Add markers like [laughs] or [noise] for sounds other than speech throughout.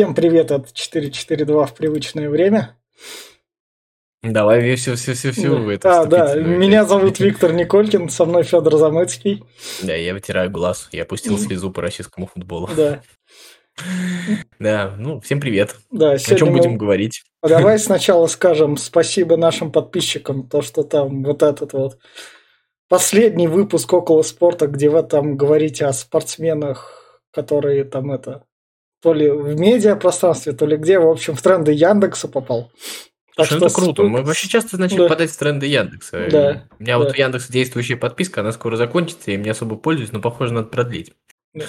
Всем привет, это 442 в привычное время. Давай все, все, все, все. Да. Это а, да, меня зовут Виктор Николькин, со мной Федор Замыцкий. Да, я вытираю глаз, я опустил слезу по российскому футболу. Да. Да, ну, всем привет. Да, О чем мы... будем говорить? Давай сначала скажем спасибо нашим подписчикам, то, что там вот этот вот последний выпуск около спорта, где вы там говорите о спортсменах, которые там это то ли в медиапространстве, то ли где, в общем, в тренды Яндекса попал. Так что, это круто. Мы вообще часто начали да. подать в тренды Яндекса. Да. У меня да. вот у Яндекса действующая подписка, она скоро закончится, я им не особо пользуюсь, но, похоже, надо продлить. Да.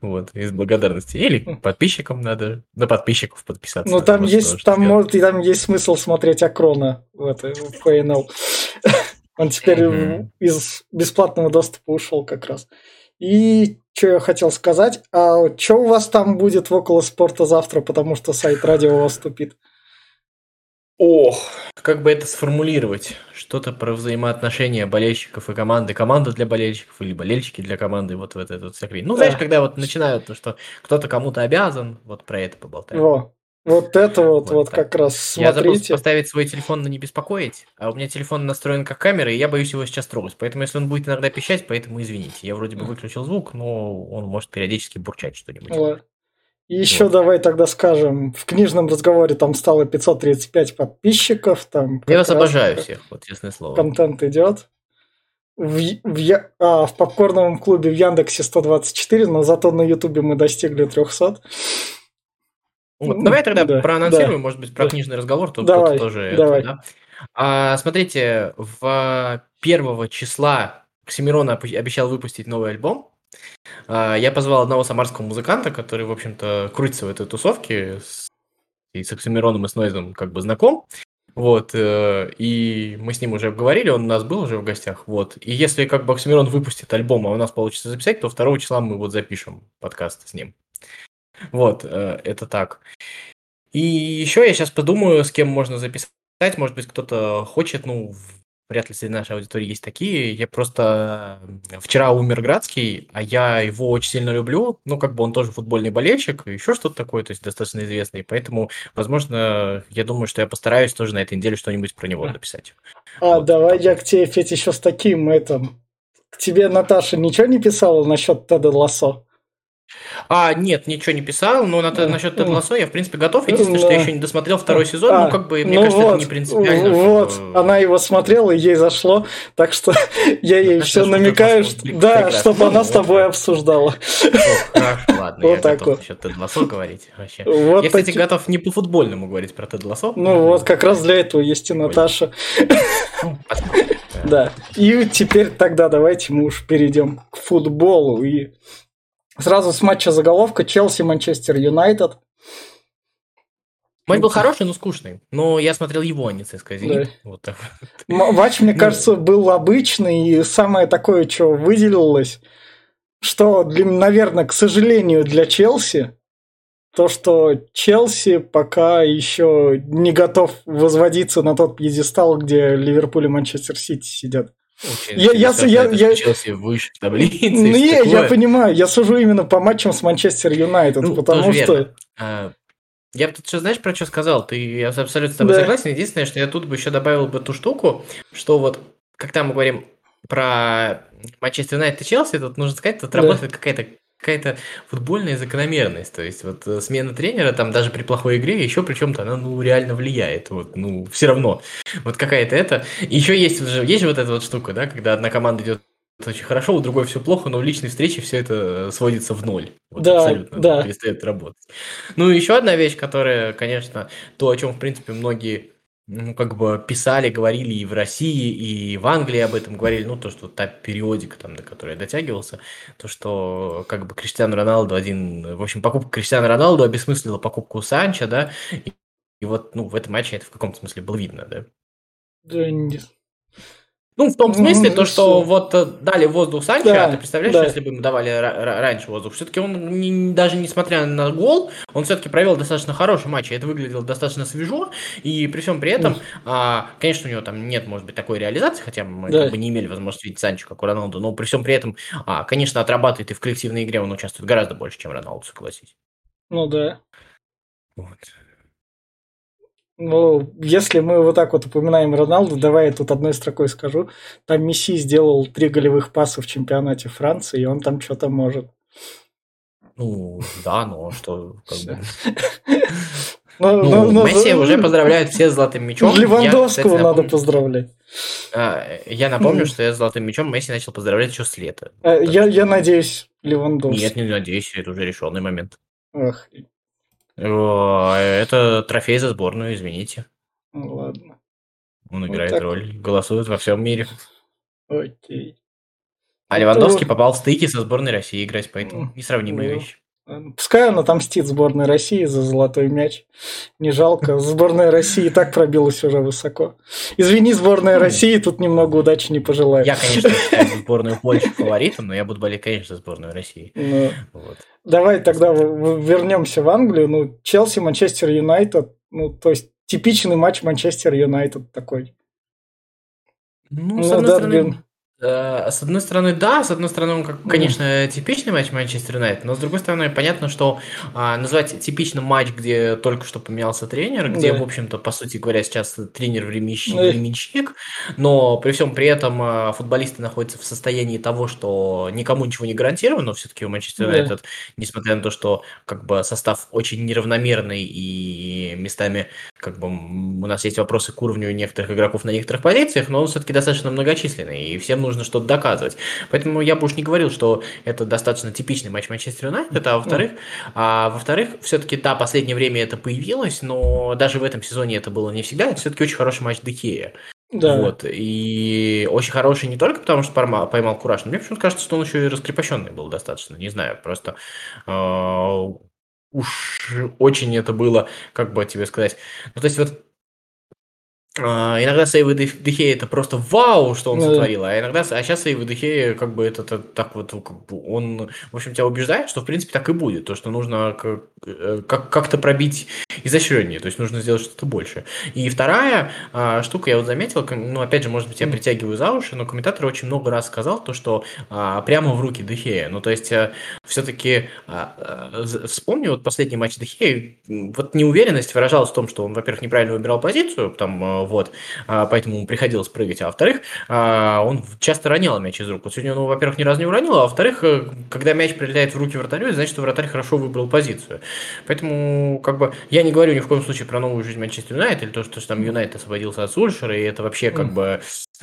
Вот, из благодарности. Или подписчикам надо, на подписчиков подписаться. Ну, там есть, там, может, и там есть смысл смотреть Акрона в, это, в PNL. [laughs] Он теперь из бесплатного доступа ушел как раз. И что я хотел сказать, а что у вас там будет в около спорта завтра, потому что сайт радио у вас тупит? Ох, как бы это сформулировать? Что-то про взаимоотношения болельщиков и команды, команда для болельщиков или болельщики для команды, вот в этот вот вся Ну, знаешь, когда вот начинают, то, что кто-то кому-то обязан, вот про это поболтаем. Во, вот это вот, вот, вот как раз смотрите. Я забыл поставить свой телефон на не беспокоить, а у меня телефон настроен как камера, и я боюсь его сейчас трогать. Поэтому, если он будет иногда пищать, поэтому извините. Я вроде бы выключил звук, но он может периодически бурчать что-нибудь. Вот. И еще вот. давай тогда скажем, в книжном разговоре там стало 535 подписчиков. Там я вас обожаю всех, вот честное слово. Контент идет. В, в, а, в попкорновом клубе в Яндексе 124, но зато на Ютубе мы достигли 300. Вот, давай тогда да, проанонсируем, да, может быть, про да. книжный разговор, то давай, тоже давай. Это, да? а, смотрите, в первого числа Оксимирон обещал выпустить новый альбом. А, я позвал одного самарского музыканта, который, в общем-то, крутится в этой тусовке, с, и с Оксимироном и с Нойзом как бы знаком. Вот, э, и мы с ним уже обговорили, он у нас был уже в гостях, вот. И если как бы Оксимирон выпустит альбом, а у нас получится записать, то 2 числа мы вот запишем подкаст с ним. Вот, э, это так. И еще я сейчас подумаю, с кем можно записать. Может быть, кто-то хочет, ну, вряд ли среди нашей аудитории есть такие. Я просто вчера умер Градский, а я его очень сильно люблю. Ну, как бы он тоже футбольный болельщик, еще что-то такое, то есть достаточно известный. Поэтому, возможно, я думаю, что я постараюсь тоже на этой неделе что-нибудь про него написать. А, вот. давай я к тебе, Федь, еще с таким этим. К тебе Наташа ничего не писала насчет Теда Лассо? А, нет, ничего не писал, но на, насчет Тед Лассо я, в принципе, готов. Единственное, что я еще не досмотрел второй сезон, а, ну, как бы, мне ну кажется, вот, это не принципиально. Вот, что... она его смотрела, и ей зашло, так что [laughs] я ей все намекаю, что, да, чтобы она с тобой обсуждала. [laughs] Ладно, я готов насчет Тед Лассо говорить вообще. Я, кстати, готов не по-футбольному говорить про Тед Лассо. Ну вот, как раз для этого есть и Наташа. [laughs] Ну, да, и теперь тогда давайте мы уж перейдем к футболу и Сразу с матча заголовка Челси-Манчестер Юнайтед. Матч был хороший, но скучный. Но я смотрел его, а не ЦСКА Зенит. Да. Вот так. Матч, мне ну. кажется, был обычный. И самое такое, что выделилось, что, для, наверное, к сожалению, для Челси, то, что Челси пока еще не готов возводиться на тот пьедестал, где Ливерпуль и Манчестер Сити сидят. Я, я, я, я, Челси выше таблицы. Не, я понимаю, я сужу именно по матчам с Манчестер Юнайтед, ну, потому что... А, я тут что знаешь, про что сказал? Ты я абсолютно с тобой да. согласен. Единственное, что я тут бы еще добавил бы ту штуку, что вот, когда мы говорим про Манчестер Юнайтед и Челси, тут нужно сказать, тут да. работает какая-то какая-то футбольная закономерность. То есть вот э, смена тренера там даже при плохой игре еще причем-то она ну реально влияет. Вот, ну, все равно. Вот какая-то это. Еще есть, есть же вот эта вот штука, да, когда одна команда идет очень хорошо, у другой все плохо, но в личной встрече все это сводится в ноль. Вот да, абсолютно да. перестает работать. Ну, еще одна вещь, которая, конечно, то, о чем, в принципе, многие ну, как бы писали, говорили и в России, и в Англии об этом говорили, ну, то, что та периодика, там, до которой я дотягивался, то, что, как бы, Криштиану Роналду один, в общем, покупка Криштиану Роналду обесмыслила покупку Санча, да, и, и вот, ну, в этом матче это в каком-то смысле было видно, да? Да, нет. Ну, в том смысле, то, что вот э, дали воздух Санчо, да, а ты представляешь, да. если бы ему давали раньше воздух, все-таки он, не, даже несмотря на гол, он все-таки провел достаточно хороший матч, и это выглядело достаточно свежо, и при всем при этом, а, конечно, у него там нет, может быть, такой реализации, хотя мы да. как бы не имели возможности видеть Санчо, как у Роналду, но при всем при этом, а, конечно, отрабатывает и в коллективной игре он участвует гораздо больше, чем Роналду, согласись. Ну да. Вот. Ну, если мы вот так вот упоминаем Роналду, давай я тут одной строкой скажу. Там Месси сделал три голевых паса в чемпионате Франции, и он там что-то может. Ну, да, но что, как бы... [laughs] Ну, ну, ну, Месси уже поздравляют все с золотым мячом. Левандовского я, кстати, надо поздравлять. А, я напомню, что я с золотым мячом Месси начал поздравлять еще с лета. А, я, я надеюсь, Левандовский. Нет, не надеюсь, это уже решенный момент. Ах. Это трофей за сборную, извините. Ну ладно. Он играет вот роль, голосует во всем мире. Окей. А Левандовский попал в стыки со сборной России играть, поэтому несравнимые ну, вещи. Пускай он отомстит сборной России за золотой мяч. Не жалко. Сборная России и так пробилась уже высоко. Извини, сборная России, тут немного удачи не пожелаю. Я, конечно, сборную Польши фаворитом, но я буду болеть, конечно, за сборную России. Ну, вот. Давай тогда вернемся в Англию. Ну, Челси, Манчестер Юнайтед. Ну, то есть типичный матч Манчестер Юнайтед такой. Ну, ну с одной стороны, Э, с одной стороны, да, с одной стороны, он, как, конечно, типичный матч Манчестер Юнайтед, но с другой стороны, понятно, что а, назвать типичным матч, где только что поменялся тренер, где, да. в общем-то, по сути говоря, сейчас тренер временщик, да. временщик, но при всем при этом а, футболисты находятся в состоянии того, что никому ничего не гарантировано, все-таки у Манчестер Юнайтед, да. несмотря на то, что как бы состав очень неравномерный и местами как бы у нас есть вопросы к уровню некоторых игроков на некоторых позициях, но он все-таки достаточно многочисленный, и всем нужно что-то доказывать. Поэтому я бы уж не говорил, что это достаточно типичный матч Манчестер Юнайтед, а во-вторых, а, во-вторых, все-таки, да, последнее время это появилось, но даже в этом сезоне это было не всегда, это все-таки очень хороший матч Декея. Да. Вот. И очень хороший не только потому, что поймал, поймал кураж, но мне почему-то кажется, что он еще и раскрепощенный был достаточно. Не знаю, просто э, уж очень это было, как бы тебе сказать. Ну, то есть вот иногда сейвы Дехея это просто вау, что он ну, сотворил, а иногда, а сейчас сейвы Дехея как бы это, это так вот, он, в общем, тебя убеждает, что в принципе так и будет, то, что нужно как, э, как, как-то пробить изощреннее, то есть нужно сделать что-то больше. И вторая а, штука, я вот заметил, ну, опять же, может быть, я притягиваю за уши, но комментатор очень много раз сказал то, что а, прямо в руки Дехея, ну, то есть а, все-таки а, а, вспомни вот последний матч Дехея, вот неуверенность выражалась в том, что он, во-первых, неправильно выбирал позицию, там, вот, а, поэтому ему приходилось прыгать, а во-вторых, а, он часто ронял мяч из рук. Вот сегодня он, во-первых, ни разу не уронил, а во-вторых, э, когда мяч прилетает в руки вратарю, значит, что вратарь хорошо выбрал позицию. Поэтому, как бы, я не говорю ни в коем случае про новую жизнь Манчестер Юнайтед, или то, что там Юнайтед освободился от Сульшера, и это вообще, как бы,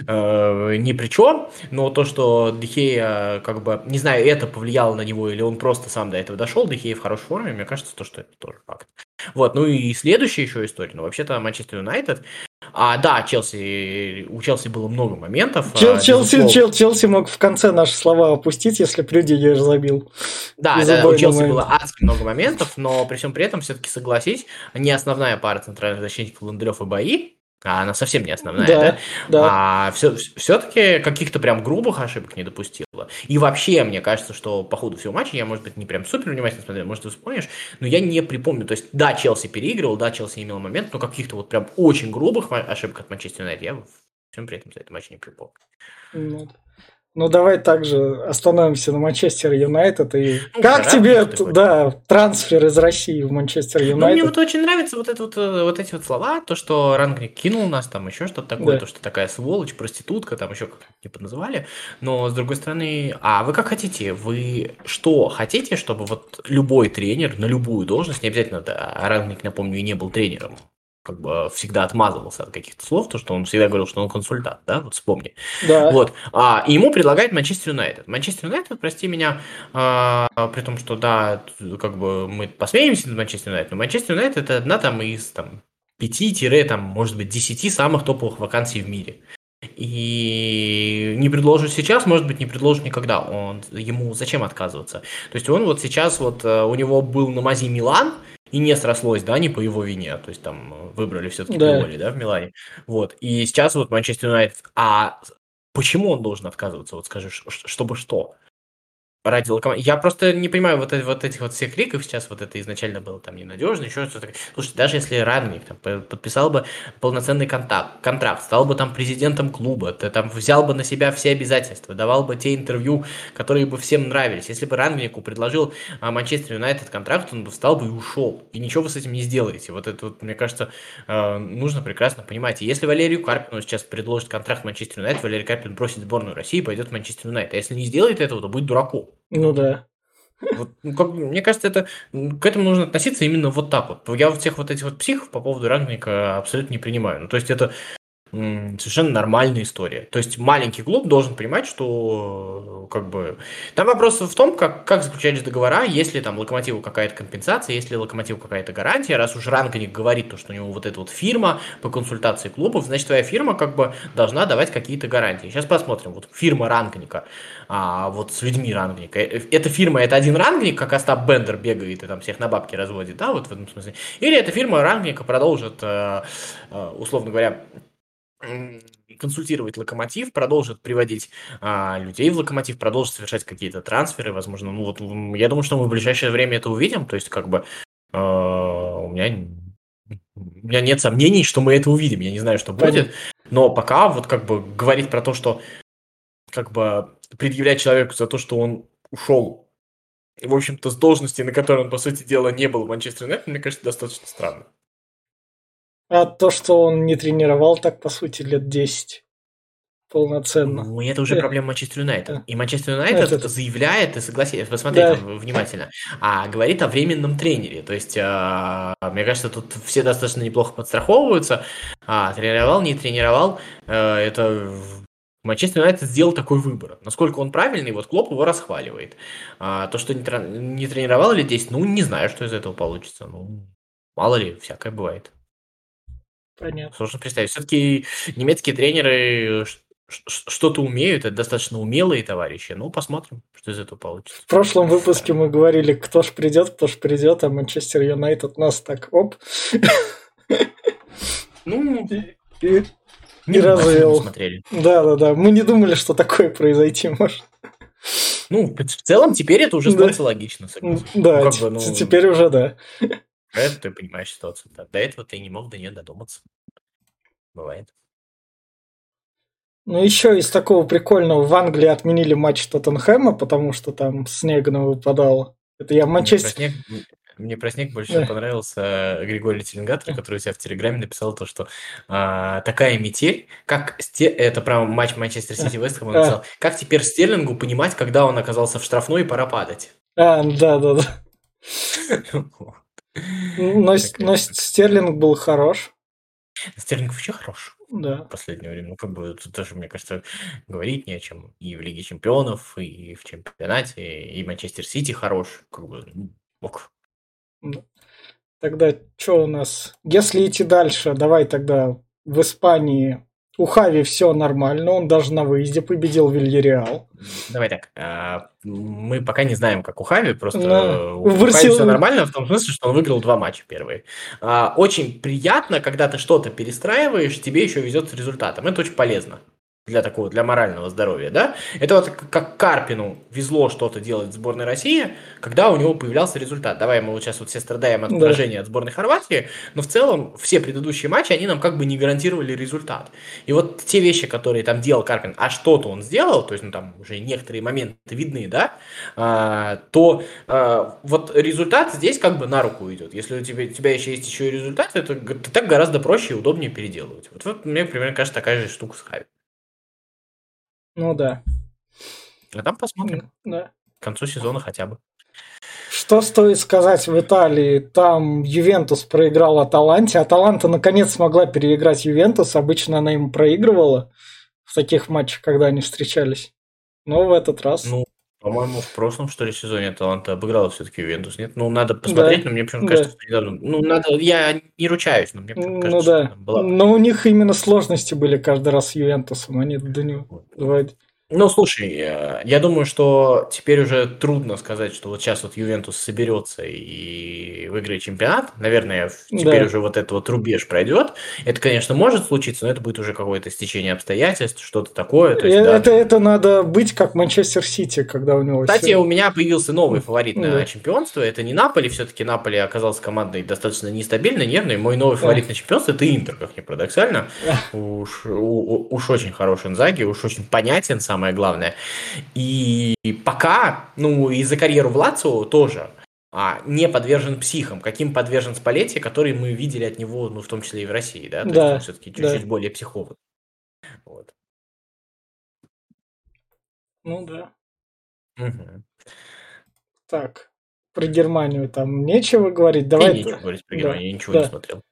э, ни при чем, но то, что Дехея, как бы, не знаю, это повлияло на него, или он просто сам до этого дошел, Дехея в хорошей форме, мне кажется, то, что это тоже факт. Вот, ну и следующая еще история, ну вообще-то Манчестер Юнайтед, а, да, Челси, у Челси было много моментов. Чел, а, Челси, Чел, Челси мог в конце наши слова опустить, если бы Рюдигер забил. Да, да у Челси момент. было адски много моментов, но при всем при этом, все-таки согласись, не основная пара центральных защитников Ландрев и Бои, а она совсем не основная, да? да? да. А все, все-таки каких-то прям грубых ошибок не допустила. И вообще, мне кажется, что по ходу всего матча, я, может быть, не прям супер внимательно смотрел, может, ты вспомнишь, но я не припомню. То есть, да, Челси переигрывал, да, Челси имел момент, но каких-то вот прям очень грубых ошибок от Манчестер Юнайтед я всем при этом за этот матч не припомню. Ну, ну, давай также остановимся на Манчестер Юнайтед. И ну, как тебе, да, трансфер из России в Манчестер Юнайтед? Ну, мне вот очень нравятся вот, это вот, э, вот эти вот слова, то, что Рангник кинул нас, там еще что-то такое, да. то, что такая сволочь, проститутка, там еще как-то типа называли. Но, с другой стороны, а вы как хотите? Вы что, хотите, чтобы вот любой тренер на любую должность, не обязательно, да, Рангник, напомню, и не был тренером, как бы всегда отмазывался от каких-то слов, то, что он всегда говорил, что он консультант, да, вот вспомни. Да. Вот. А, и ему предлагает Манчестер Юнайтед. Манчестер Юнайтед, прости меня, а, при том, что, да, как бы мы посмеемся над Манчестер Юнайтед, но Манчестер Юнайтед это одна там из там, 5, там, может быть, 10 самых топовых вакансий в мире. И не предложит сейчас, может быть, не предложит никогда. Он, ему зачем отказываться? То есть он вот сейчас, вот э, у него был на мази Милан, и не срослось, да, не по его вине, то есть там э, выбрали все-таки да. Пиоли, да, в Милане. Вот, и сейчас вот Манчестер Юнайтед, а почему он должен отказываться, вот скажи, чтобы что? Ради локомотива. Я просто не понимаю вот, вот этих вот всех криков сейчас, вот это изначально было там ненадежно, еще что-то. Слушайте, даже если Рангник там, подписал бы полноценный контакт, контракт, стал бы там президентом клуба, ты там взял бы на себя все обязательства, давал бы те интервью, которые бы всем нравились. Если бы Рангнику предложил а, Манчестер Юнайтед контракт, он бы встал бы и ушел. И ничего вы с этим не сделаете. Вот это вот, мне кажется, а, нужно прекрасно понимать. И если Валерию Карпину сейчас предложит контракт Манчестер Юнайтед, Валерий Карпин бросит сборную России и пойдет в Манчестер Юнайтед. А если не сделает этого, то будет дураком. Ну да. Вот, ну, как, мне кажется, это, к этому нужно относиться именно вот так вот. Я вот всех вот этих вот психов по поводу Рагника абсолютно не принимаю. Ну, то есть это совершенно нормальная история. То есть маленький клуб должен понимать, что как бы... Там вопрос в том, как, как заключались договора, если там локомотиву какая-то компенсация, если локомотиву какая-то гарантия, раз уж Ранганик говорит, то, что у него вот эта вот фирма по консультации клубов, значит, твоя фирма как бы должна давать какие-то гарантии. Сейчас посмотрим. Вот фирма Рангника, а вот с людьми Рангника. Э, эта фирма, это один Рангник, как Остап Бендер бегает и там всех на бабки разводит, да, вот в этом смысле. Или эта фирма Рангника продолжит, э, э, условно говоря, консультировать локомотив, продолжит приводить а, людей в локомотив, продолжит совершать какие-то трансферы, возможно. Ну вот я думаю, что мы в ближайшее время это увидим. То есть, как бы а, у меня у меня нет сомнений, что мы это увидим. Я не знаю, что будет. Но пока вот как бы говорить про то, что как бы предъявлять человеку за то, что он ушел, в общем-то, с должности, на которой он, по сути дела, не был в Манчестер Юнайтед, мне кажется, достаточно странно. А то, что он не тренировал так, по сути, лет 10 полноценно. Ну, это уже проблема Манчестер Юнайтед. И Манчестер Юнайтед это... заявляет, и согласитесь, посмотрите да. внимательно, а говорит о временном тренере. То есть, а, мне кажется, тут все достаточно неплохо подстраховываются. А, тренировал, не тренировал, а, это Манчестер Юнайтед сделал такой выбор. Насколько он правильный, вот Клоп его расхваливает. А, то, что не, не тренировал ли здесь, ну, не знаю, что из этого получится. Ну, мало ли, всякое бывает. Понятно. Сложно представить. Все-таки немецкие тренеры что-то умеют, это достаточно умелые товарищи. Ну, посмотрим, что из этого получится. В прошлом выпуске мы говорили, кто ж придет, кто ж придет, а Манчестер Юнайтед нас так оп. [laughs] Ну, и, не развел. Смотрели. Да, да, да. Мы не думали, что такое произойти может. Ну, в целом, теперь это уже становится да. логично. Согласен. Да, ну, как бы, ну... теперь уже да. Это ты понимаешь ситуацию. Да. До этого ты не мог до нее додуматься. Бывает. Ну, еще из такого прикольного, в Англии отменили матч Тоттенхэма, потому что там снег не выпадало. Это я Манчестер... Мне про снег больше да. понравился Григорий Теленгатор, который у себя в Телеграме написал то, что а, такая метель, как сте... это про матч Манчестер Сити Вест он написал, как теперь Стерлингу понимать, когда он оказался в штрафной и пора падать. А, да, да, да. [laughs] Но, но Стерлинг был хорош. Стерлинг вообще хорош. Да. В последнее время. Ну, как бы тут тоже, мне кажется, говорить не о чем. И в Лиге Чемпионов, и в чемпионате, и Манчестер Сити хорош. Как бы, ну, ок. Тогда что у нас? Если идти дальше, давай тогда в Испании у Хави все нормально, он даже на выезде победил Вильяреал. Давай так, а, мы пока не знаем, как у Хави, просто Но... у Барсел... Хави все нормально в том смысле, что он выиграл два матча первые. А, очень приятно, когда ты что-то перестраиваешь, тебе еще везет с результатом. Это очень полезно для такого, для морального здоровья, да? Это вот как Карпину везло что-то делать в сборной России, когда у него появлялся результат. Давай мы вот сейчас вот все страдаем от поражения да. от сборной Хорватии, но в целом все предыдущие матчи, они нам как бы не гарантировали результат. И вот те вещи, которые там делал Карпин, а что-то он сделал, то есть, ну, там уже некоторые моменты видны, да, а, то а, вот результат здесь как бы на руку идет. Если у тебя, у тебя еще есть еще и результат, это так гораздо проще и удобнее переделывать. Вот, вот мне примерно кажется такая же штука с Хави. Ну да. А там посмотрим. Да. К концу сезона хотя бы. Что стоит сказать в Италии? Там Ювентус проиграл Аталанте. Аталанта наконец смогла переиграть Ювентус. Обычно она им проигрывала в таких матчах, когда они встречались. Но в этот раз... Ну, по-моему, в прошлом, что ли, сезоне Аталанта обыграла все-таки Ювентус, нет? Ну, надо посмотреть, да. но мне почему-то да. кажется, что недавно... Ну, надо... Я не ручаюсь, но мне кажется, ну, да. что была... Но у них именно сложности были каждый раз с Ювентусом, они до него... Вот. Ну, слушай, э, я думаю, что теперь уже трудно сказать, что вот сейчас вот Ювентус соберется и выиграет чемпионат. Наверное, теперь да. уже вот этот вот рубеж пройдет. Это, конечно, может случиться, но это будет уже какое-то стечение обстоятельств, что-то такое. То есть, это, да. это, это надо быть как Манчестер Сити, когда у него... Кстати, все... у меня появился новый фаворит на да. чемпионство. Это не Наполи, все-таки Наполи оказался командой достаточно нестабильной, нервной. Мой новый фаворит да. на чемпионство это Интер, как ни парадоксально. Да. Уж, у, уж очень хороший Инзаги, уж очень понятен сам самое главное. И пока, ну, и за карьеру в Лацио тоже а, не подвержен психам, каким подвержен Спалетти, который мы видели от него, ну, в том числе и в России, да? То да, есть он все-таки чуть-чуть да. более психовый. Вот. Ну да. Угу. Так, про Германию там нечего говорить. Давай. И нечего говорить про Германию, да, я ничего да. не смотрел.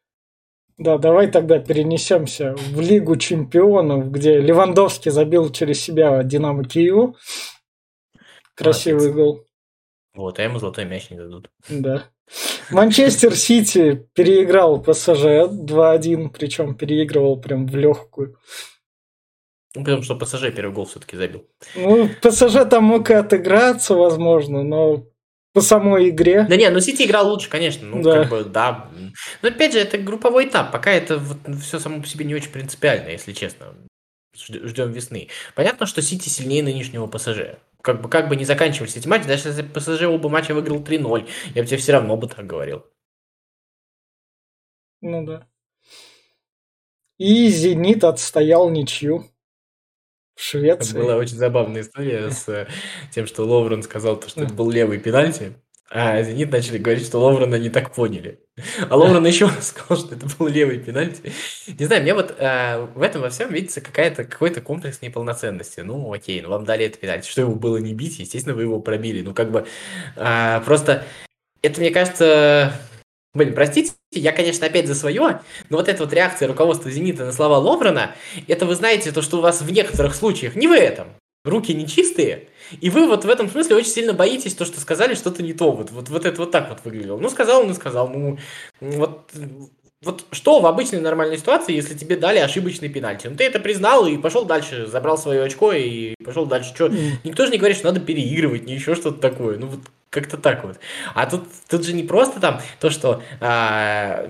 Да, давай тогда перенесемся в Лигу чемпионов, где Левандовский забил через себя Динамо Киеву. Красивый Молодец. гол. Вот, а ему золотой мяч не дадут. Да. Манчестер Сити переиграл ПСЖ 2-1, причем переигрывал прям в легкую. Ну, потому что ПСЖ первый гол все-таки забил. Ну, ПСЖ там мог и отыграться, возможно, но по самой игре. Да не, ну Сити играл лучше, конечно. Ну, да. как бы, да. Но опять же, это групповой этап. Пока это вот все само по себе не очень принципиально, если честно. Ждем весны. Понятно, что Сити сильнее нынешнего ПСЖ. Как бы, как бы не заканчивались эти матчи, даже если ПСЖ оба матча выиграл 3-0, я бы тебе все равно бы так говорил. Ну да. И Зенит отстоял ничью. В Швеции. Была очень забавная история [laughs] с э, тем, что Ловрен сказал, что это был левый пенальти, а Зенит начали говорить, что Ловрена не так поняли. [laughs] А Ловрен еще сказал, что это был левый пенальти. Не знаю, мне вот э, в этом во всем видится какая-то, какой-то комплекс неполноценности. Ну, окей, ну вам дали это пенальти. Что его было не бить? Естественно, вы его пробили. Ну, как бы э, просто это, мне кажется, Блин, простите, я, конечно, опять за свое, но вот эта вот реакция руководства «Зенита» на слова Ловрена, это вы знаете, то, что у вас в некоторых случаях, не в этом, руки нечистые, и вы вот в этом смысле очень сильно боитесь то, что сказали что-то не то. Вот, вот, вот это вот так вот выглядело. Ну, сказал он и сказал. Ну, вот, вот что в обычной нормальной ситуации, если тебе дали ошибочный пенальти? Ну, ты это признал и пошел дальше, забрал свое очко и пошел дальше. Что? Никто же не говорит, что надо переигрывать, не еще что-то такое. Ну, вот как-то так вот. А тут, тут же не просто там то, что а,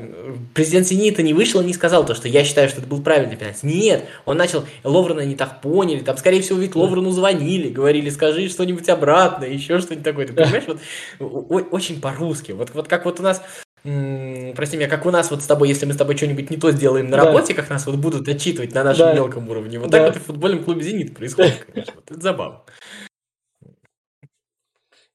президент Зенита не вышел и не сказал то, что я считаю, что это был правильный пенальти. Нет, он начал, Ловрена не так поняли, там, скорее всего, ведь Ловрену звонили, говорили, скажи что-нибудь обратно, еще что-нибудь такое. Ты понимаешь, вот очень по-русски. Вот, вот как вот у нас прости меня, как у нас вот с тобой, если мы с тобой что-нибудь не то сделаем на да. работе, как нас вот будут отчитывать на нашем да. мелком уровне. Вот да. так вот и в футбольном клубе «Зенит» происходит, конечно. Вот это забавно.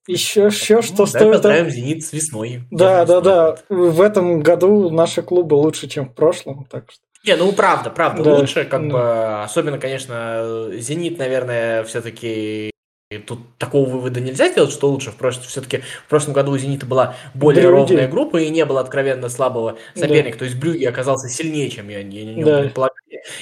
Еще, еще ну, что стоит... поздравим «Зенит» с весной. Да, да, да. В этом году наши клубы лучше, чем в прошлом, так что... Не, ну правда, правда, да. лучше, как да. бы, особенно, конечно, «Зенит», наверное, все-таки и тут такого вывода нельзя сделать, что лучше. В прошлом, все-таки в прошлом году у «Зенита» была более Брюги. ровная группа и не было откровенно слабого соперника. Да. То есть Брюги оказался сильнее, чем я, я, я да. предполагал.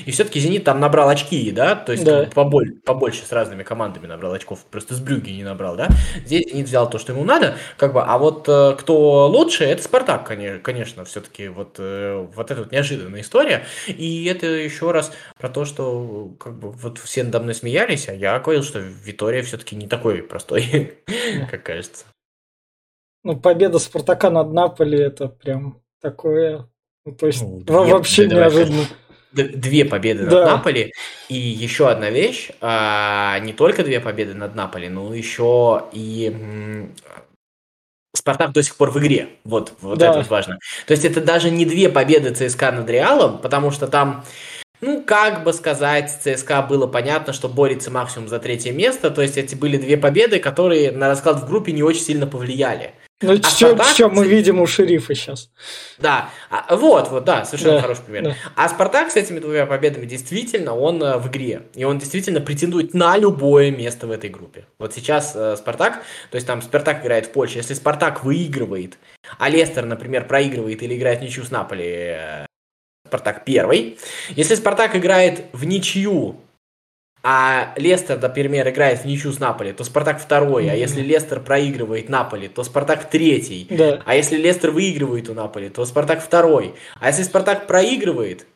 И все-таки «Зенит» там набрал очки, да? То есть да. побольше, побольше с разными командами набрал очков. Просто с Брюги не набрал, да? Здесь «Зенит» взял то, что ему надо. Как бы, а вот э, кто лучше, это «Спартак», конечно, все-таки. Вот, э, вот эта вот неожиданная история. И это еще раз про то, что как бы вот все надо мной смеялись, а я говорил, что Витория все все-таки не такой простой, [laughs] как кажется. Ну, победа Спартака над Наполи это прям такое. Ну, то есть ну, вообще неожиданно. Две победы да. над Наполи. И еще одна вещь. А, не только две победы над Наполи, но еще и Спартак до сих пор в игре. Вот, вот да. это вот важно. То есть это даже не две победы ЦСКА над Реалом, потому что там ну, как бы сказать, ЦСКА было понятно, что борется максимум за третье место. То есть эти были две победы, которые на расклад в группе не очень сильно повлияли. Ну, а что, Спартак, что мы видим у шерифа сейчас. Да, а, вот, вот, да, совершенно да, хороший пример. Да. А Спартак с этими двумя победами действительно, он э, в игре. И он действительно претендует на любое место в этой группе. Вот сейчас э, Спартак, то есть там Спартак играет в Польше. Если Спартак выигрывает, а Лестер, например, проигрывает или играет ничью с Наполи, э, Спартак первый. Если Спартак играет в ничью, а Лестер, например, играет в ничью с Наполи, то Спартак второй. Mm-hmm. А если Лестер проигрывает Наполи, то Спартак третий. Да. А если Лестер выигрывает у Наполи, то Спартак второй. А если Спартак проигрывает,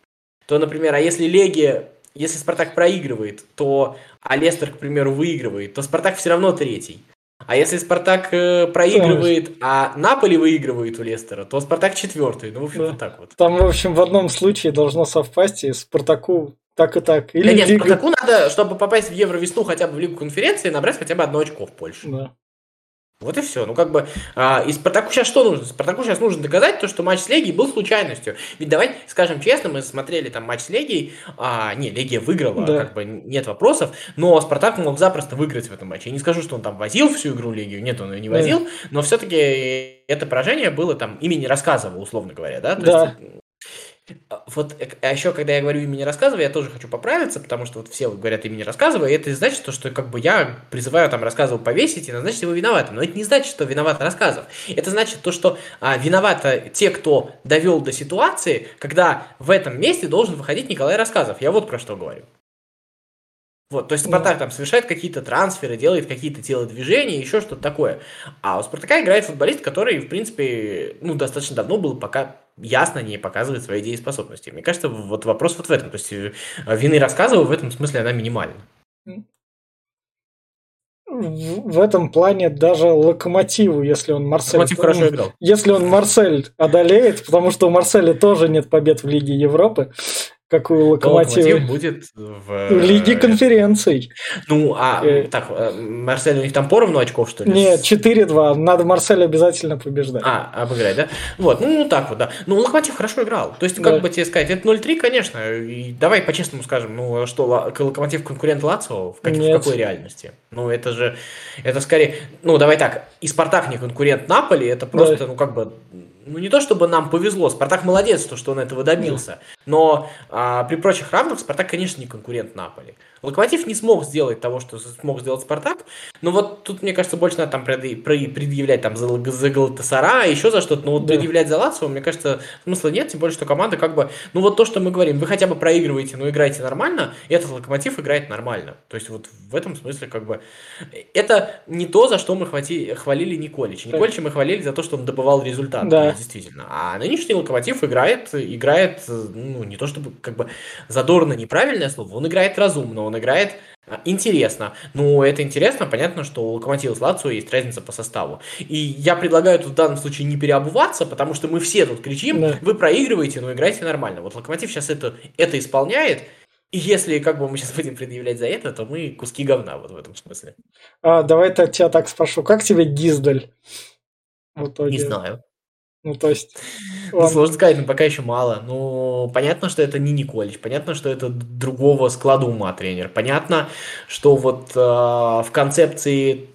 то, например, а если Легия если Спартак проигрывает, то, а Лестер, к примеру, выигрывает, то Спартак все равно третий. А если Спартак э, проигрывает, а Наполи выигрывает у Лестера, то Спартак четвертый. Ну, в общем, да. вот так вот. Там, в общем, в одном случае должно совпасть, и Спартаку так и так. Или да нет, Лига... Спартаку надо, чтобы попасть в Евровесну хотя бы в Лигу конференции, набрать хотя бы одно очко в Польше. Да. Вот и все. Ну, как бы, а, и Спартаку сейчас что нужно? Спартаку сейчас нужно доказать то, что матч с Легией был случайностью. Ведь давай скажем честно, мы смотрели там матч с Легией, а, не, Легия выиграла, да. как бы нет вопросов, но Спартак мог запросто выиграть в этом матче. Я не скажу, что он там возил всю игру Легию, нет, он ее не возил, да. но все-таки это поражение было там имени рассказывал, условно говоря, да? То да. Есть, вот, а еще, когда я говорю имени рассказывай, я тоже хочу поправиться, потому что вот все вот говорят имени рассказывай, и это значит, то, что как бы я призываю там рассказывал повесить и назначить его виноватым. Но это не значит, что виноват рассказов. Это значит то, что а, виноваты те, кто довел до ситуации, когда в этом месте должен выходить Николай Рассказов. Я вот про что говорю. Вот, то есть Спартак там совершает какие-то трансферы, делает какие-то телодвижения, еще что-то такое. А у Спартака играет футболист, который, в принципе, ну, достаточно давно был пока ясно не показывает свои дееспособности. Мне кажется, вот вопрос вот в этом. То есть э, вины рассказываю, в этом смысле она минимальна. В этом плане даже локомотиву, если он Марсель... Локомотив хорошо играл. Если он Марсель одолеет, потому что у Марселя тоже нет побед в Лиге Европы, как у Локомотива. Локомотив будет в... в Лиге конференций. Ну, а э... так, э, Марсель у них там поровну очков, что ли? Нет, 4-2. Надо Марсель обязательно побеждать. А, обыграть, да? Вот, ну, так вот, да. Ну, Локомотив хорошо играл. То есть, как да. бы тебе сказать, это 0-3, конечно. И давай по-честному скажем, ну, что, Локомотив конкурент Лацио? В, как, в какой реальности? Ну, это же, это скорее, ну, давай так, и Спартак не конкурент Наполи, это просто, да. ну, как бы ну не то чтобы нам повезло, Спартак молодец, то, что он этого добился, но а, при прочих равных Спартак, конечно, не конкурент Наполи. Локомотив не смог сделать того, что смог сделать Спартак, но вот тут, мне кажется, больше надо там предъявлять там за, за Галатасара, еще за что-то, но вот да. предъявлять за Лацио, мне кажется, смысла нет, тем более, что команда как бы, ну вот то, что мы говорим, вы хотя бы проигрываете, но играете нормально, и этот Локомотив играет нормально. То есть вот в этом смысле как бы это не то, за что мы хвати, хвалили Николича. Николича мы хвалили за то, что он добывал результат, да. действительно. А нынешний Локомотив играет, играет, ну не то чтобы как бы задорно неправильное слово, он играет разумно, он играет а, интересно. Ну, это интересно, понятно, что у Локомотива с Лацио есть разница по составу. И я предлагаю тут в данном случае не переобуваться, потому что мы все тут кричим, да. вы проигрываете, но играйте нормально. Вот Локомотив сейчас это, это исполняет, и если как бы мы сейчас будем предъявлять за это, то мы куски говна вот в этом смысле. А, давай я тебя так спрошу, как тебе Гиздаль? В итоге? Не знаю. Ну, то есть... Ну, сложно сказать, но пока еще мало. Ну, понятно, что это не Николич, понятно, что это другого склада ума тренер. Понятно, что вот э, в концепции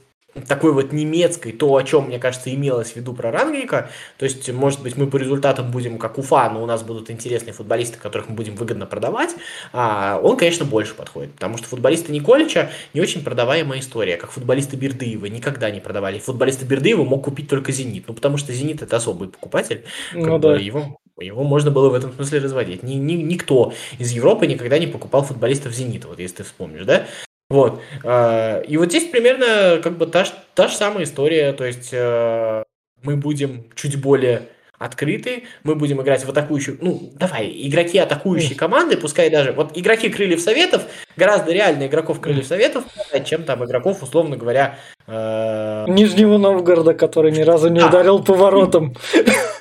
такой вот немецкой, то, о чем, мне кажется, имелось в виду про Рангника. То есть, может быть, мы по результатам будем как Уфа, но у нас будут интересные футболисты, которых мы будем выгодно продавать. А он, конечно, больше подходит, потому что футболисты Николича не очень продаваемая история, как футболисты Бердыева никогда не продавали. Футболисты Бердыева мог купить только Зенит, ну потому что Зенит это особый покупатель. Ну, да. его его можно было в этом смысле разводить. Ни, ни, никто из Европы никогда не покупал футболистов Зенита, вот если ты вспомнишь, да? Вот. А, и вот здесь примерно как бы та, та же самая история. То есть э, мы будем чуть более открыты, мы будем играть в атакующую, ну, давай, игроки атакующей команды, пускай даже, вот игроки Крыльев Советов, гораздо реально игроков Крыльев Советов, чем там игроков, условно говоря... Э... Нижнего Новгорода, который ни разу не а. ударил поворотом.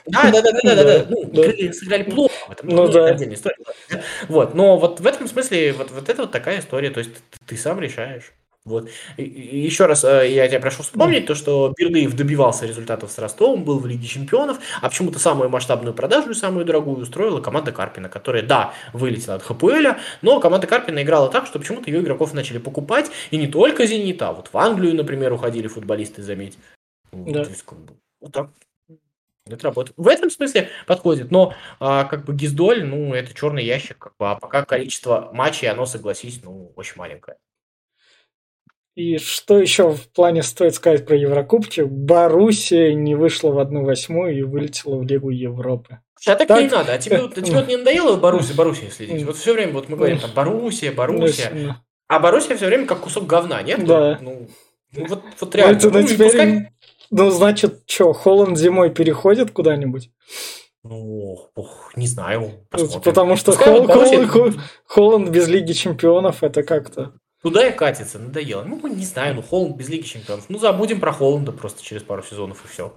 Да, да, да, да, да, да. [laughs] Ну, крылья сыграли плохо. Это ну, да. отдельная история. Вот, но вот в этом смысле вот, вот это вот такая история, то есть ты сам решаешь. Вот. И, и еще раз э, я тебя прошу вспомнить то, что Бердыев добивался результатов с Ростовом, был в Лиге Чемпионов, а почему-то самую масштабную продажу и самую дорогую устроила команда Карпина, которая, да, вылетела от ХПЛ, но команда Карпина играла так, что почему-то ее игроков начали покупать, и не только Зенита, а вот в Англию, например, уходили футболисты, заметь. Да. Вот так. Это работает. В этом смысле подходит, но а, как бы Гиздоль, ну, это черный ящик, как бы, а пока количество матчей, оно, согласись, ну, очень маленькое. И что еще в плане стоит сказать про Еврокубки? Боруссия не вышла в одну восьмую и вылетела в Лигу Европы. А так, так не надо. А тебе, а тебе вот не надоело Боруссия, Боруссия следить? Вот все время вот мы говорим там Боруссия, Боруссия. А Боруссия все время как кусок говна, нет? Да. Ну, ну вот, вот реально. Ну, ну, теперь, пускай... ну значит, что, Холланд зимой переходит куда-нибудь? Ну, ох, не знаю. Ну, посмотрим. Потому что Пускай Хол- Хол- Хол- Холланд без Лиги Чемпионов это как-то. Туда и катится, надоело. Ну, не знаю, ну, Холланд без Лиги Чемпионов. Ну, забудем про Холланда просто через пару сезонов и все.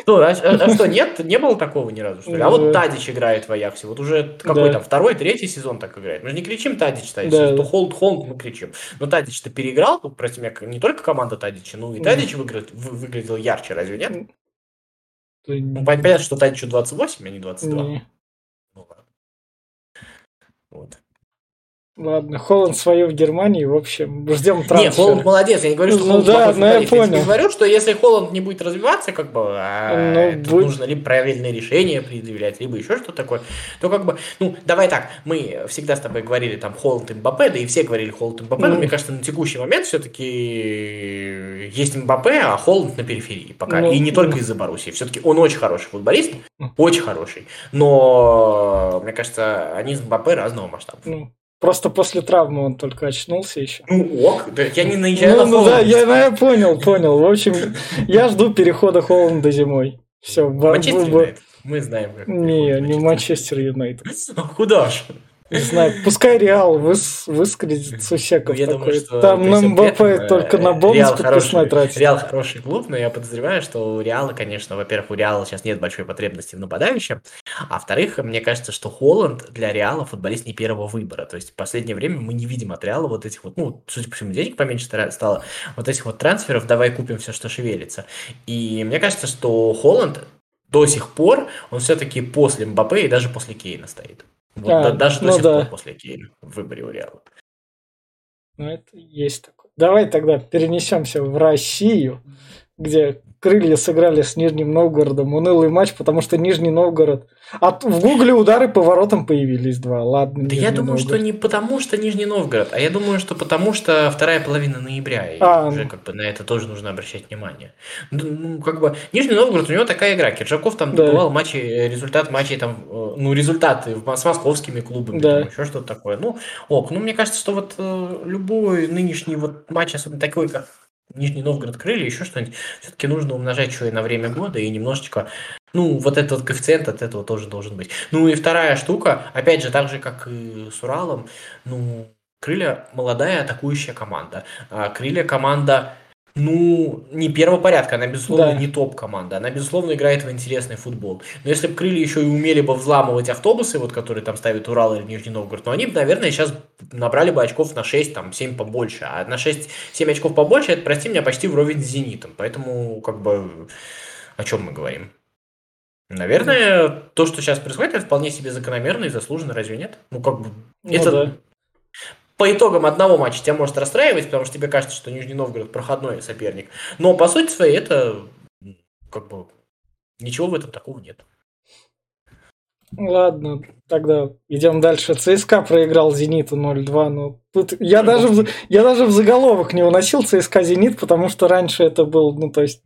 Что, а, а- а что, нет? Не было такого ни разу, что ли? А вот Да. Тадич играет в Аяксе. Вот уже какой Да. там, второй, третий сезон так играет. Мы же не кричим Тадич, Тадич. Да. То Холланд, Холланд мы кричим. Но Тадич-то переиграл, ну, прости меня, не только команда Тадича, ну и. Тадич выиграл- вы- выглядел ярче, разве нет? Да Ну, понятно, что Тадичу 28, а не 22. не. Ну, ладно. Вот. Ладно, Холланд свое в Германии, в общем, ждем Не, трансфер. Холланд молодец, я не говорю, что Ну Холланд да, плохой ну я футболист. Я понял. говорю, что если Холланд не будет развиваться, как бы, а Ну, будет- нужно либо правильные решения предъявлять, либо еще что-то такое, то как бы, ну, давай так, мы всегда с тобой говорили там Холланд и Мбаппе, да и все говорили Холланд и Мбаппе, но Ну. мне кажется, на текущий момент все-таки есть Мбаппе, а Холланд на периферии пока. Ну, и не только ну. из-за Боруссии. Все-таки он очень хороший футболист, Ну. очень хороший, но, мне кажется, они с Мбаппе разного масштаба. Ну, просто после травмы он только очнулся еще. Ну, ок, да, я не наезжаю Ну, на ну да, я, ну, я понял, понял. В общем, я жду перехода Холланда зимой. Все, Манчестер Юнайтед. Мы знаем, как. Не, не Манчестер Юнайтед. [laughs] Куда ж? Не знаю, пускай Реал выс, выскажет Сусеков Ну, я такой. думаю, что Там на Мбаппе этом, только э, на бонус подписной тратит. Реал хороший клуб, но я подозреваю, что у Реала, конечно, во-первых, у Реала сейчас нет большой потребности в нападающем, а во-вторых, мне кажется, что Холланд для Реала футболист не первого выбора. То есть в последнее время мы не видим от Реала вот этих вот, ну, судя по всему, денег поменьше стало, вот этих вот трансферов, давай купим все, что шевелится. И мне кажется, что Холланд до сих пор, он все-таки после Мбаппе и даже после Кейна стоит. Вот А, да- даже до ну сих да. пор после Кейна в выборе у Реала. Ну, это есть такое. Давай тогда перенесемся в Россию, где крылья сыграли с Нижним Новгородом. Унылый матч, потому что Нижний Новгород... А в гугле удары по воротам появились два. Ладно, Да я Нижний думаю, что Новгород. не потому, что Нижний Новгород, а я думаю, что потому, что вторая половина ноября, и А, уже ну. как бы на это тоже нужно обращать внимание. Ну, ну, как бы Нижний Новгород, у него такая игра. Киржаков там Да. добывал матчи, э, результат матчей там, э, ну, результаты с московскими клубами, Да. там, еще что-то такое. Ну, ок, ну, мне кажется, что вот э, любой нынешний вот матч, особенно такой, как Нижний Новгород крылья, еще что-нибудь, все-таки нужно умножать еще и на время года, и немножечко ну, вот этот вот коэффициент от этого тоже должен быть. Ну и вторая штука, опять же, так же, как и с Уралом, ну, Крылья молодая атакующая команда. А Крылья команда, ну, не первого порядка, она, безусловно, Да. не топ-команда. Она, безусловно, играет в интересный футбол. Но если бы Крылья еще и умели бы взламывать автобусы, вот которые там ставят Урал или Нижний Новгород, ну, они бы, наверное, сейчас набрали бы очков на 6, там, 7 побольше. А на 6-7 очков побольше, это, прости меня, почти вровень с Зенитом. Поэтому, как бы, о чем мы говорим? Наверное, то, что сейчас происходит, это вполне себе закономерно и заслуженно, разве нет? Ну, как бы, Ну это да. По итогам одного матча тебя может расстраивать, потому что тебе кажется, что Нижний Новгород проходной соперник. Но по сути своей это как бы ничего в этом такого нет. Ладно, тогда идем дальше. ЦСКА проиграл Зениту 0-2. Ну, тут я Ну, даже, я даже в заголовок не уносил ЦСКА Зенит, потому что раньше это был, ну, то есть,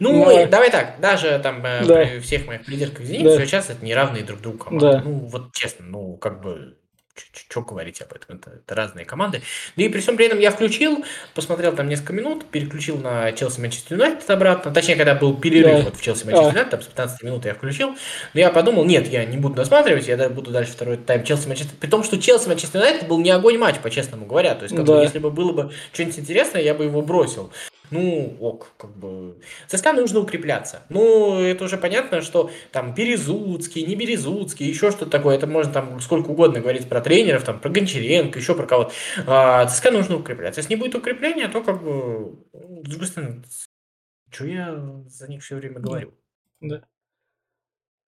Ну, Ну, и давай так, даже там э, Да. при всех моих лидерках Зенит, Да. сейчас это не равные друг другу команды. Да. Ну, вот честно, ну, как бы, что говорить об этом, это, это разные команды. Да и при всем при этом я включил, посмотрел там несколько минут, переключил на Челси Манчестер Юнайтед обратно, точнее, когда был перерыв Да. вот в Челси Манчестер А. Юнайтед, там с 15 минут я включил, но я подумал, нет, я не буду досматривать, я буду дальше второй тайм Челси Манчестер, при том, что Челси Манчестер Юнайтед был не огонь матч, по-честному говоря, то есть, как бы, Да. если бы было бы что-нибудь интересное, я бы его бросил. Ну, ок, как бы... ЦСКА нужно укрепляться. Ну, это уже понятно, что там Березуцкий, не Березуцкий, еще что-то такое. Это можно там сколько угодно говорить про тренеров, там, про Гончаренко, еще про кого-то. А, ЦСКА нужно укрепляться. Если не будет укрепления, то как бы... С другой стороны, что я за них все время говорю? да.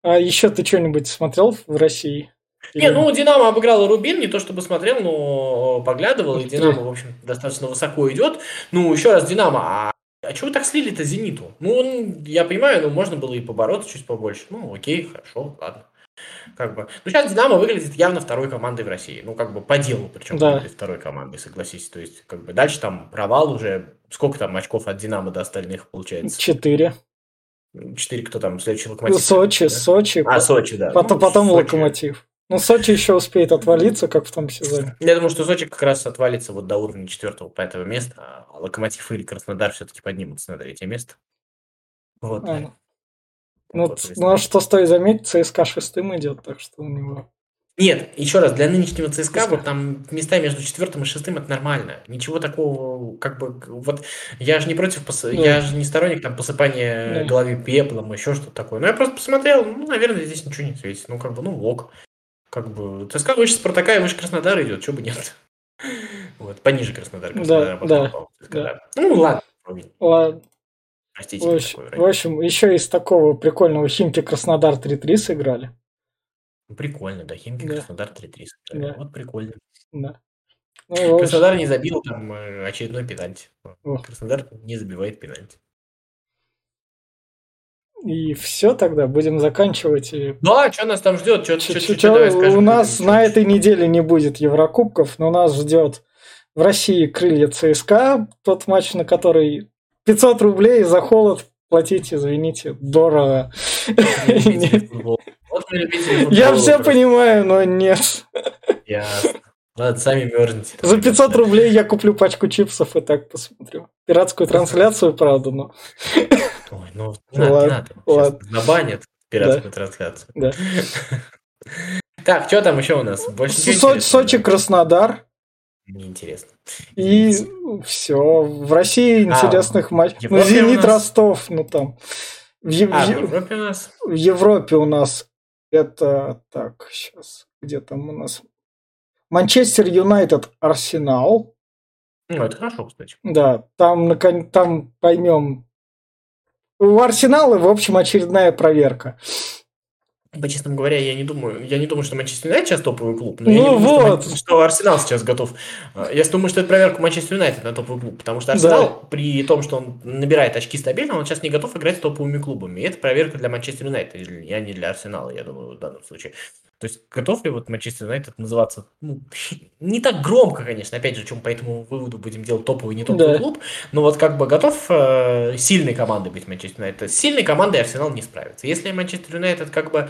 А еще ты что-нибудь смотрел в России? Не, ну Динамо обыграла Рубин, не то чтобы смотрел, но поглядывал, и Динамо, в общем, достаточно высоко идет. Ну, еще раз, Динамо, а, а чего так слили-то Зениту? Ну, он- я понимаю, ну, можно было и побороться чуть побольше. Ну, окей, хорошо, ладно. Как бы. Ну, сейчас Динамо выглядит явно второй командой в России. Ну, как бы по делу, причем Да. второй командой, согласись. То есть, как бы дальше там провал уже. Сколько там очков от Динамо до остальных получается? Четыре. Четыре, кто там? Следующий локомотив? Сочи, да? Сочи. А, Сочи, да. Потом, Ну, потом Сочи. Локомотив. Ну, Сочи еще успеет отвалиться, как в том сезоне. Я думаю, что Сочи как раз отвалится вот до уровня четвертого, пятого места, а Локомотив или Краснодар все-таки поднимутся на третье место. Вот. А, Ну, ну а что стоит заметить, ЦСКА шестым идет, так что у него нет, еще раз, для нынешнего ЦСКА вот там места между четвертым и шестым это нормально. Ничего такого, как бы, вот я же не против, пос... да. я же не сторонник там посыпания да. головы пеплом, еще что-то такое. Но я просто посмотрел, ну, наверное, здесь ничего не светит. Ну, как бы, ну, ок. Как бы, ЦСКА выше Спартака и выше Краснодара идет, чего бы нет. Вот, пониже Краснодара. Краснодара да, да, да. Ну, ладно. Ладно. Простите. В общем, в общем, еще из такого прикольного Химки Краснодар 3-3 сыграли. Прикольно, да, Химки да. Краснодар 3-3 Да. Вот прикольно. Да. Ну, Краснодар не забил там э, очередной пенальти. Ох. Краснодар не забивает пенальти. И все тогда, будем заканчивать. Ну а что нас там ждет? Что, что, что, что, у нас на этой неделе не будет Еврокубков, но нас ждет в России крылья ЦСКА, тот матч, на который 500 рублей за холод платить, извините, дорого. Вот [laughs] Я все понимаю, но нет. Ладно, сами мерзнете. За 500 рублей я куплю пачку чипсов и так посмотрю. Пиратскую трансляцию, правда, но... Ой, ну не надо, не надо. Ладно. Набанят пиратскую трансляцию. Да. [laughs] Так, что там еще у нас? Больше Сочи, Краснодар. Неинтересно. И все. В России а, интересных матчей. Ну, Зенит Ростов, ну там. В, а, в Европе у нас? В Европе у нас это так, сейчас, где там у нас? Манчестер Юнайтед Арсенал. Ну, это хорошо, кстати. Да, там, там поймем. У Арсенала, в общем, очередная проверка. По честному говоря, я не думаю, я не думаю, что Манчестер Юнайтед сейчас топовый клуб. Но ну я не думаю, вот. Что, что Арсенал сейчас готов. Я думаю, что это проверка Манчестер Юнайтед на топовый клуб. Потому что Арсенал, да. при том, что он набирает очки стабильно, он сейчас не готов играть с топовыми клубами. И это проверка для Манчестер Юнайтед, а не для Арсенала, я думаю, в данном случае. То есть готов ли вот Манчестер Юнайтед называться, ну, [laughs] не так громко, конечно, опять же, чем по этому выводу будем делать топовый, не топовый да. клуб, но вот как бы готов э, сильной командой быть Манчестер Юнайтед. С сильной командой Арсенал не справится. Если Манчестер Юнайтед как бы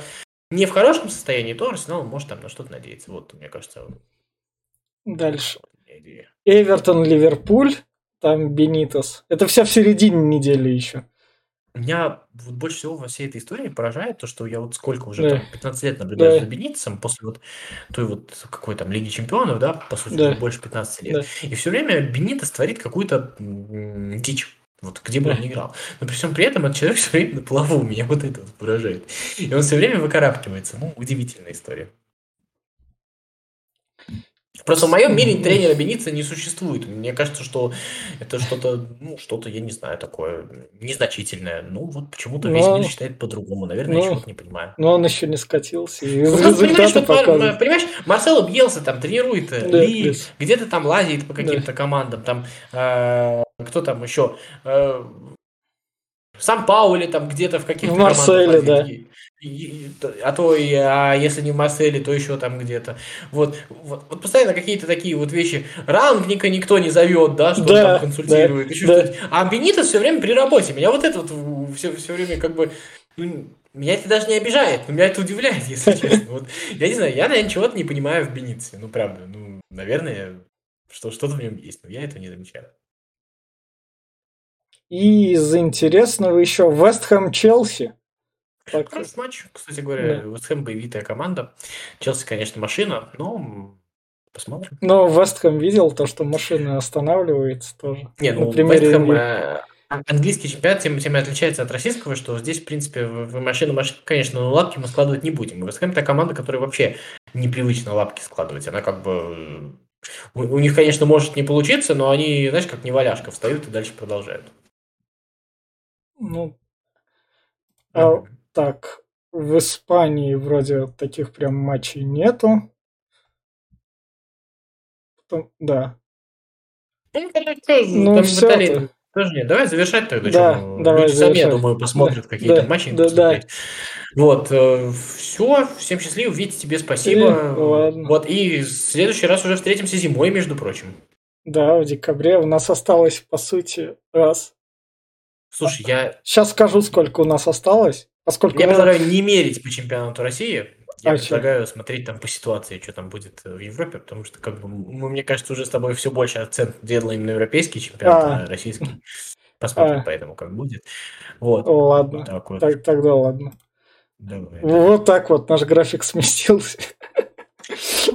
не в хорошем состоянии, то Арсенал может там на что-то надеяться. Вот, мне кажется. Дальше. Эвертон, Ливерпуль, там Бенитос. Это вся в середине недели еще. Меня вот больше всего во всей этой истории поражает то, что я вот сколько уже да. там, 15 лет наблюдаю да. за Бенитосом после вот той вот какой там Лиги Чемпионов, да, по сути, да. больше 15 лет. Да. И все время Бенитос творит какую-то дичь. Вот где бы он ни играл. Но при всем при этом этот человек все время на плаву. Меня вот это вот поражает. И он все время выкарабкивается. Ну, удивительная история. Просто в моем мире тренера Беница не существует. Мне кажется, что это что-то, ну, что-то, я не знаю, такое незначительное. Ну, вот почему-то но... весь мир считает по-другому. Наверное, но... я чего-то не понимаю. Но он еще не скатился. И ну, понимаешь, что, понимаешь, Марсело Бьелса там тренирует э, да, Ли, где-то там лазит по каким-то да. командам. Там, э, кто там еще? Э, сам Паули там где-то в каких-то В Марселе, да а то и, а если не в Марселе, то еще там где-то. Вот, вот, вот постоянно какие-то такие вот вещи. Рангника никто не зовет, да, что да, там консультирует, да, еще да. что-то. А Бенитос все время при работе. Меня вот это вот все, все время как бы... Ну, меня это даже не обижает, но меня это удивляет, [laughs] если честно. Вот, я не знаю, я, наверное, чего-то не понимаю в Бенице. Ну, правда, ну, наверное, что, что-то в нем есть, но я этого не замечаю. И из интересного еще Вест Хэм Челси. Так. Хороший матч, кстати говоря. Да. Вестхэм боевитая команда. Челси, конечно, машина, но посмотрим. Но Вестхэм видел то, что машина останавливается тоже. Нет, ну, Вестхэм, э, английский чемпионат тем, тем и отличается от российского, что здесь, в принципе, в машину, машину конечно, но лапки мы складывать не будем. Вестхэм это команда, которая вообще непривычно лапки складывать. Она как бы... У, у них, конечно, может не получиться, но они, знаешь, как неваляшка встают и дальше продолжают. Ну, а, так, в Испании вроде таких прям матчей нету. Потом, да. Ну, ну все Италии тоже нет. Давай завершать тогда. Да, чем? давай Люди сами, я думаю, посмотрят да, какие-то да, матчи. Да, да. Вот, э, все, всем счастливо, Витя, тебе спасибо. И, ладно. Вот, и в следующий раз уже встретимся зимой, между прочим. Да, в декабре у нас осталось, по сути, раз. Слушай, я... Сейчас скажу, сколько у нас осталось. Поскольку я предлагаю не мерить по чемпионату России. Я а предлагаю что? смотреть там по ситуации, что там будет в Европе, потому что, как бы, мы, мне кажется, уже с тобой все больше акцент делаем на европейский чемпионат, а, а российский. Посмотрим, А. поэтому как будет. Вот. Ладно, Так вот. так, тогда ладно. Давай. Вот так вот наш график сместился.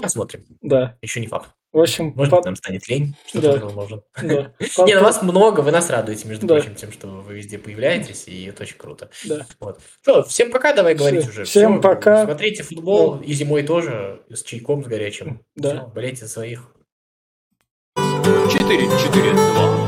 Посмотрим. Да. Еще не факт. В общем, Может быть, нам станет лень, что Да. тоже возможно. [laughs] да. [laughs] Не, ну вас много, вы нас радуете, между Да. прочим, тем, что вы везде появляетесь, и это очень круто. Да. Вот. Что, всем пока, давай говорить уже. Всем Всё, пока. Смотрите футбол, и зимой тоже, с чайком, с горячим. Да. Всё, болейте за своих. 4-4-2.